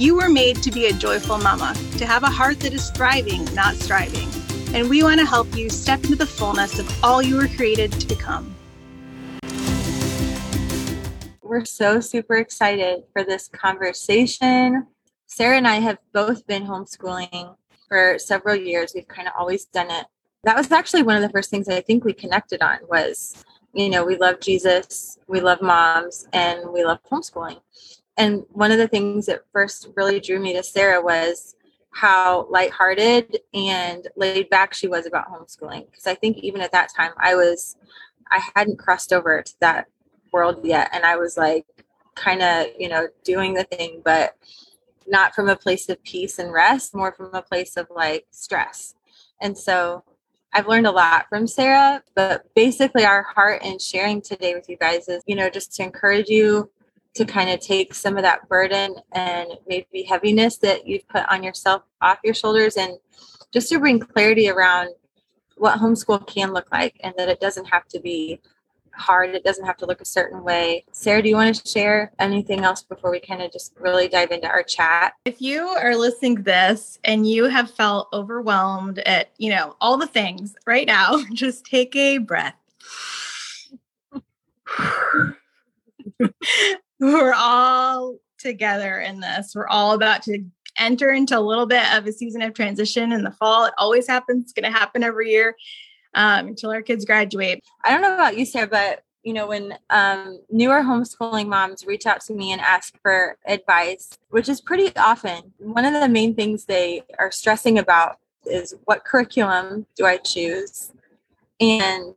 You were made to be a joyful mama, to have a heart that is thriving, not striving. And we want to help you step into the fullness of all you were created to become. We're so super excited for this conversation. Sara and I have both been homeschooling for several years. We've kind of always done it. That was actually one of the first things I think we connected on was, you know, we love Jesus, we love moms, and we love homeschooling. And one of the things that first really drew me to Sara was how lighthearted and laid back she was about homeschooling. Because I think even at that time, I was, I hadn't crossed over to that world yet. And I was like, kind of, you know, doing the thing, but not from a place of peace and rest, more from a place of like stress. And so I've learned a lot from Sara, but basically, our heart in sharing today with you guys is, you know, just to encourage you to kind of take some of that burden and maybe heaviness that you've put on yourself off your shoulders and just to bring clarity around what homeschool can look like and that it doesn't have to be hard. It doesn't have to look a certain way. Sara, do you want to share anything else before we kind of just really dive into our chat? If you are listening to this and you have felt overwhelmed at, you know, all the things right now, just take a breath. We're all together in this. We're all about to enter into a little bit of a season of transition in the fall. It always happens. It's going to happen every year um, until our kids graduate. I don't know about you, Sara, but you know, when um, newer homeschooling moms reach out to me and ask for advice, which is pretty often, one of the main things they are stressing about is what curriculum do I choose? And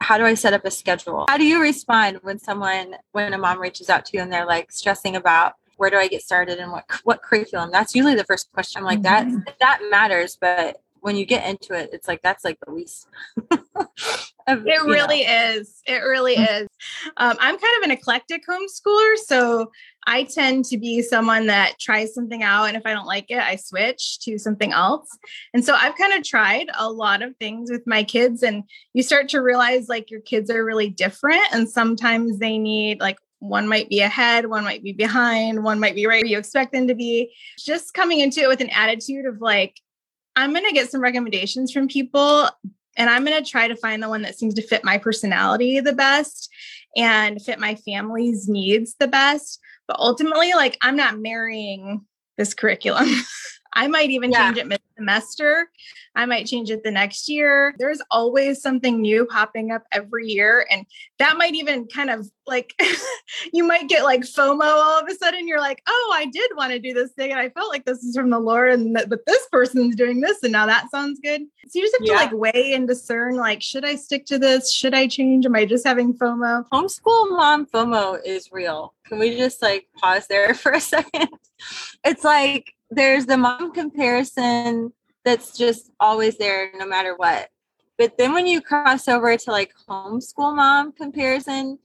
how do I set up a schedule? How do you respond when someone, when a mom reaches out to you and they're like stressing about where do I get started and what what curriculum? That's usually the first question. I'm like, mm-hmm. that that matters, but when you get into it, it's like that's like the least. of, it really know. is. It really mm. is. Um, I'm kind of an eclectic homeschooler, so I tend to be someone that tries something out, and if I don't like it, I switch to something else. And so I've kind of tried a lot of things with my kids, and you start to realize like your kids are really different, and sometimes they need like one might be ahead, one might be behind, one might be right where you expect them to be. Just coming into it with an attitude of like, I'm going to get some recommendations from people and I'm going to try to find the one that seems to fit my personality the best and fit my family's needs the best. But ultimately, like, I'm not marrying this curriculum. I might even yeah. change it mid semester. I might change it the next year. There's always something new popping up every year. And that might even kind of like, you might get like FOMO all of a sudden. You're like, oh, I did want to do this thing. And I felt like this is from the Lord. And th- but this person's doing this. And now that sounds good. So you just have yeah. to like weigh and discern like, should I stick to this? Should I change? Am I just having FOMO? Homeschool mom FOMO is real. Can we just like pause there for a second? It's like, there's the mom comparison that's just always there no matter what. But then when you cross over to like homeschool mom comparison,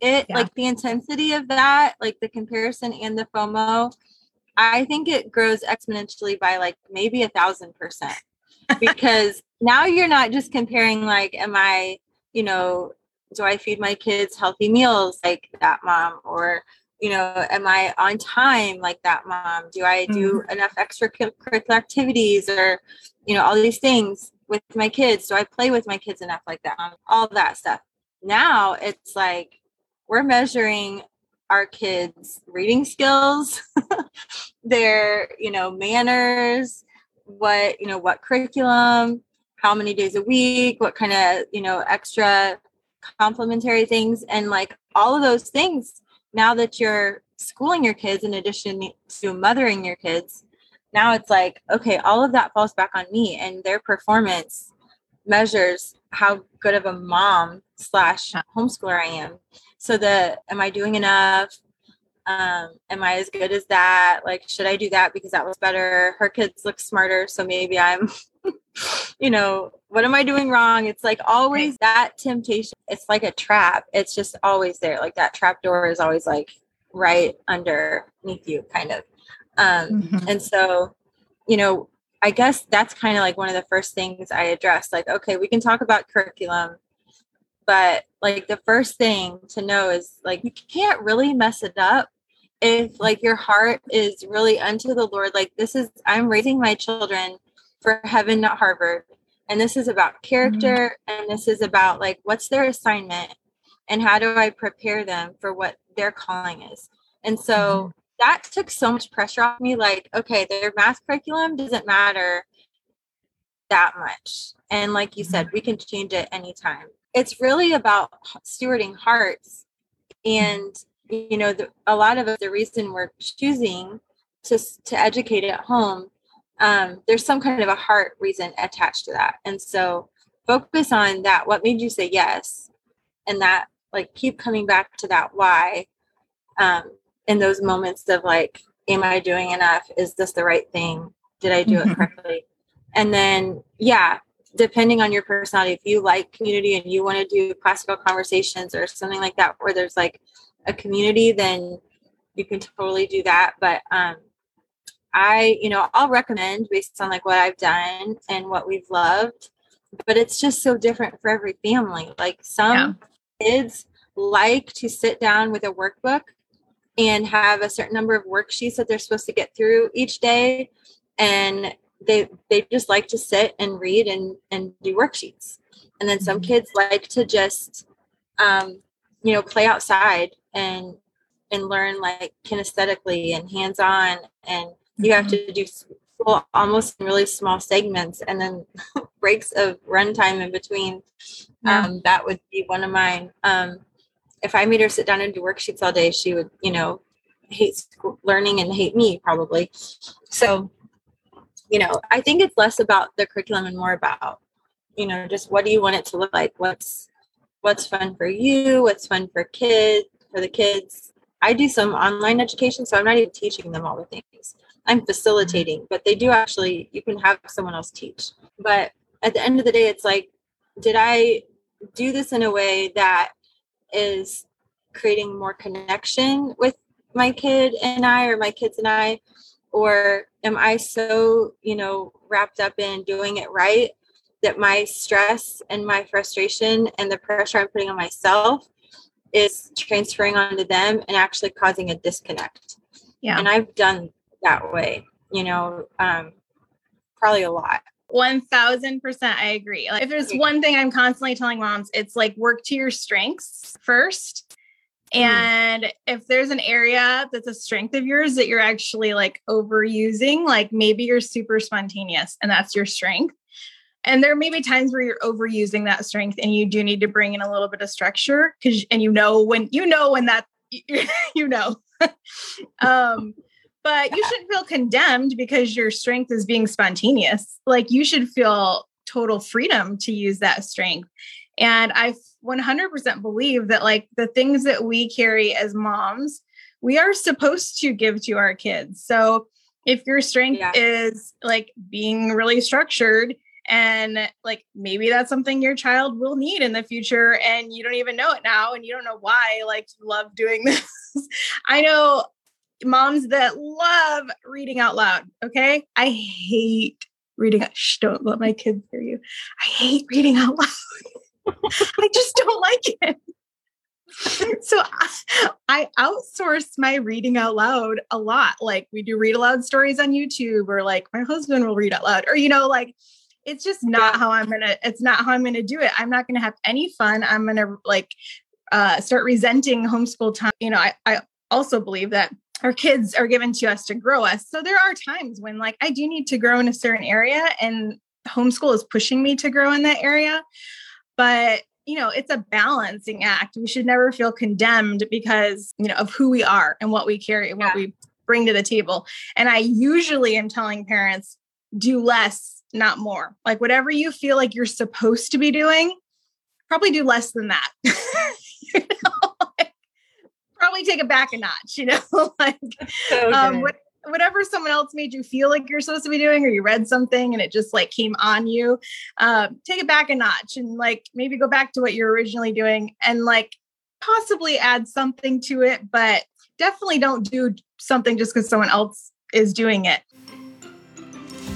it yeah. like the intensity of that, like the comparison and the FOMO, I think it grows exponentially by like maybe a thousand percent. because now you're not just comparing like, am I, you know, do I feed my kids healthy meals like that mom? Or you know am i on time like that mom? Do i do mm-hmm. enough extracurricular activities or you know all these things with my kids? Do i play with my kids enough like that all that stuff. Now it's like we're measuring our kids reading skills their you know manners what you know what curriculum how many days a week, what kind of, you know, extra complementary things and like all of those things now that you're schooling your kids in addition to mothering your kids now it's like okay all of that falls back on me and their performance measures how good of a mom slash homeschooler i am. So the am i doing enough? Um, am i as good as that? Like should i do that because that was better? Her kids look smarter so maybe i'm you know what am i doing wrong it's like always that temptation it's like a trap it's just always there like that trap door is always like right underneath you kind of um, mm-hmm. And so, you know, I guess that's kind of like one of the first things I address. Like, okay, we can talk about curriculum, but like the first thing to know is like you can't really mess it up if like your heart is really unto the Lord. Like this is I'm raising my children for heaven, not Harvard. And this is about character mm-hmm. and this is about like what's their assignment and how do I prepare them for what their calling is. And so mm-hmm that took so much pressure off me. Like, okay, their math curriculum doesn't matter that much. And like you said, we can change it anytime. It's really about stewarding hearts. And, you know, the, a lot of the reason we're choosing to, to educate at home, um, there's some kind of a heart reason attached to that. And so focus on that. What made you say yes? And that, like, keep coming back to that why. Um, in those moments of like, am I doing enough? Is this the right thing? Did I do mm-hmm. it correctly? And then, yeah, depending on your personality, if you like community and you want to do classical conversations or something like that, where there's like a community, then you can totally do that. But um, I, you know, I'll recommend based on like what I've done and what we've loved, but it's just so different for every family. Like some yeah. kids like to sit down with a workbook and have a certain number of worksheets that they're supposed to get through each day and they they just like to sit and read and and do worksheets and then some mm-hmm. kids like to just um you know play outside and and learn like kinesthetically and hands on and you have to do school almost in really small segments and then breaks of runtime in between um that would be one of mine um if I made her sit down and do worksheets all day, she would, you know, hate school, learning and hate me probably. So, you know, I think it's less about the curriculum and more about, you know, just what do you want it to look like? What's what's fun for you? What's fun for kids for the kids? I do some online education, so I'm not even teaching them all the things. I'm facilitating, but they do actually you can have someone else teach. But at the end of the day, it's like, did I do this in a way that is creating more connection with my kid and I or my kids and I or am I so, you know, wrapped up in doing it right that my stress and my frustration and the pressure I'm putting on myself is transferring onto them and actually causing a disconnect. Yeah. And I've done that way, you know, um, probably a lot. 1000% I agree. Like if there's one thing I'm constantly telling moms, it's like work to your strengths first. Mm. And mm. if there's an area that's a strength of yours that you're actually like overusing, like maybe you're super spontaneous and that's your strength. And there may be times where you're overusing that strength and you do need to bring in a little bit of structure because and you know when you know when that you know. um but you shouldn't feel condemned because your strength is being spontaneous. Like you should feel total freedom to use that strength. And I 100% believe that, like, the things that we carry as moms, we are supposed to give to our kids. So, if your strength yeah. is like being really structured, and like maybe that's something your child will need in the future, and you don't even know it now, and you don't know why, like, you love doing this. I know moms that love reading out loud. Okay. I hate reading. Shh, don't let my kids hear you. I hate reading out loud. I just don't like it. so I, I outsource my reading out loud a lot. Like we do read aloud stories on YouTube, or like my husband will read out loud, or you know, like it's just not how I'm gonna. It's not how I'm gonna do it. I'm not gonna have any fun. I'm gonna like uh, start resenting homeschool time. You know, I I also believe that our kids are given to us to grow us. So there are times when like I do need to grow in a certain area and homeschool is pushing me to grow in that area. But you know, it's a balancing act. We should never feel condemned because, you know, of who we are and what we carry and what we bring to the table. And I usually am telling parents, do less, not more. Like whatever you feel like you're supposed to be doing, probably do less than that. you know, probably take it back a notch, you know, like so um, what, whatever someone else made you feel like you're supposed to be doing, or you read something and it just like came on you, um, take it back a notch and like maybe go back to what you're originally doing and like possibly add something to it, but definitely don't do something just because someone else is doing it.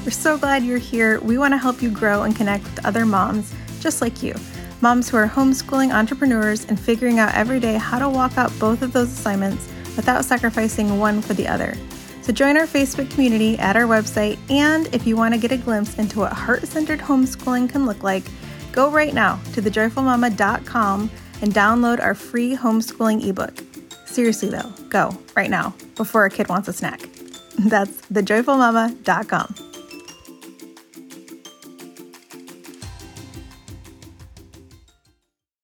We're so glad you're here. We want to help you grow and connect with other moms just like you. Moms who are homeschooling entrepreneurs and figuring out every day how to walk out both of those assignments without sacrificing one for the other. So join our Facebook community at our website, and if you want to get a glimpse into what heart centered homeschooling can look like, go right now to thejoyfulmama.com and download our free homeschooling ebook. Seriously, though, go right now before a kid wants a snack. That's thejoyfulmama.com.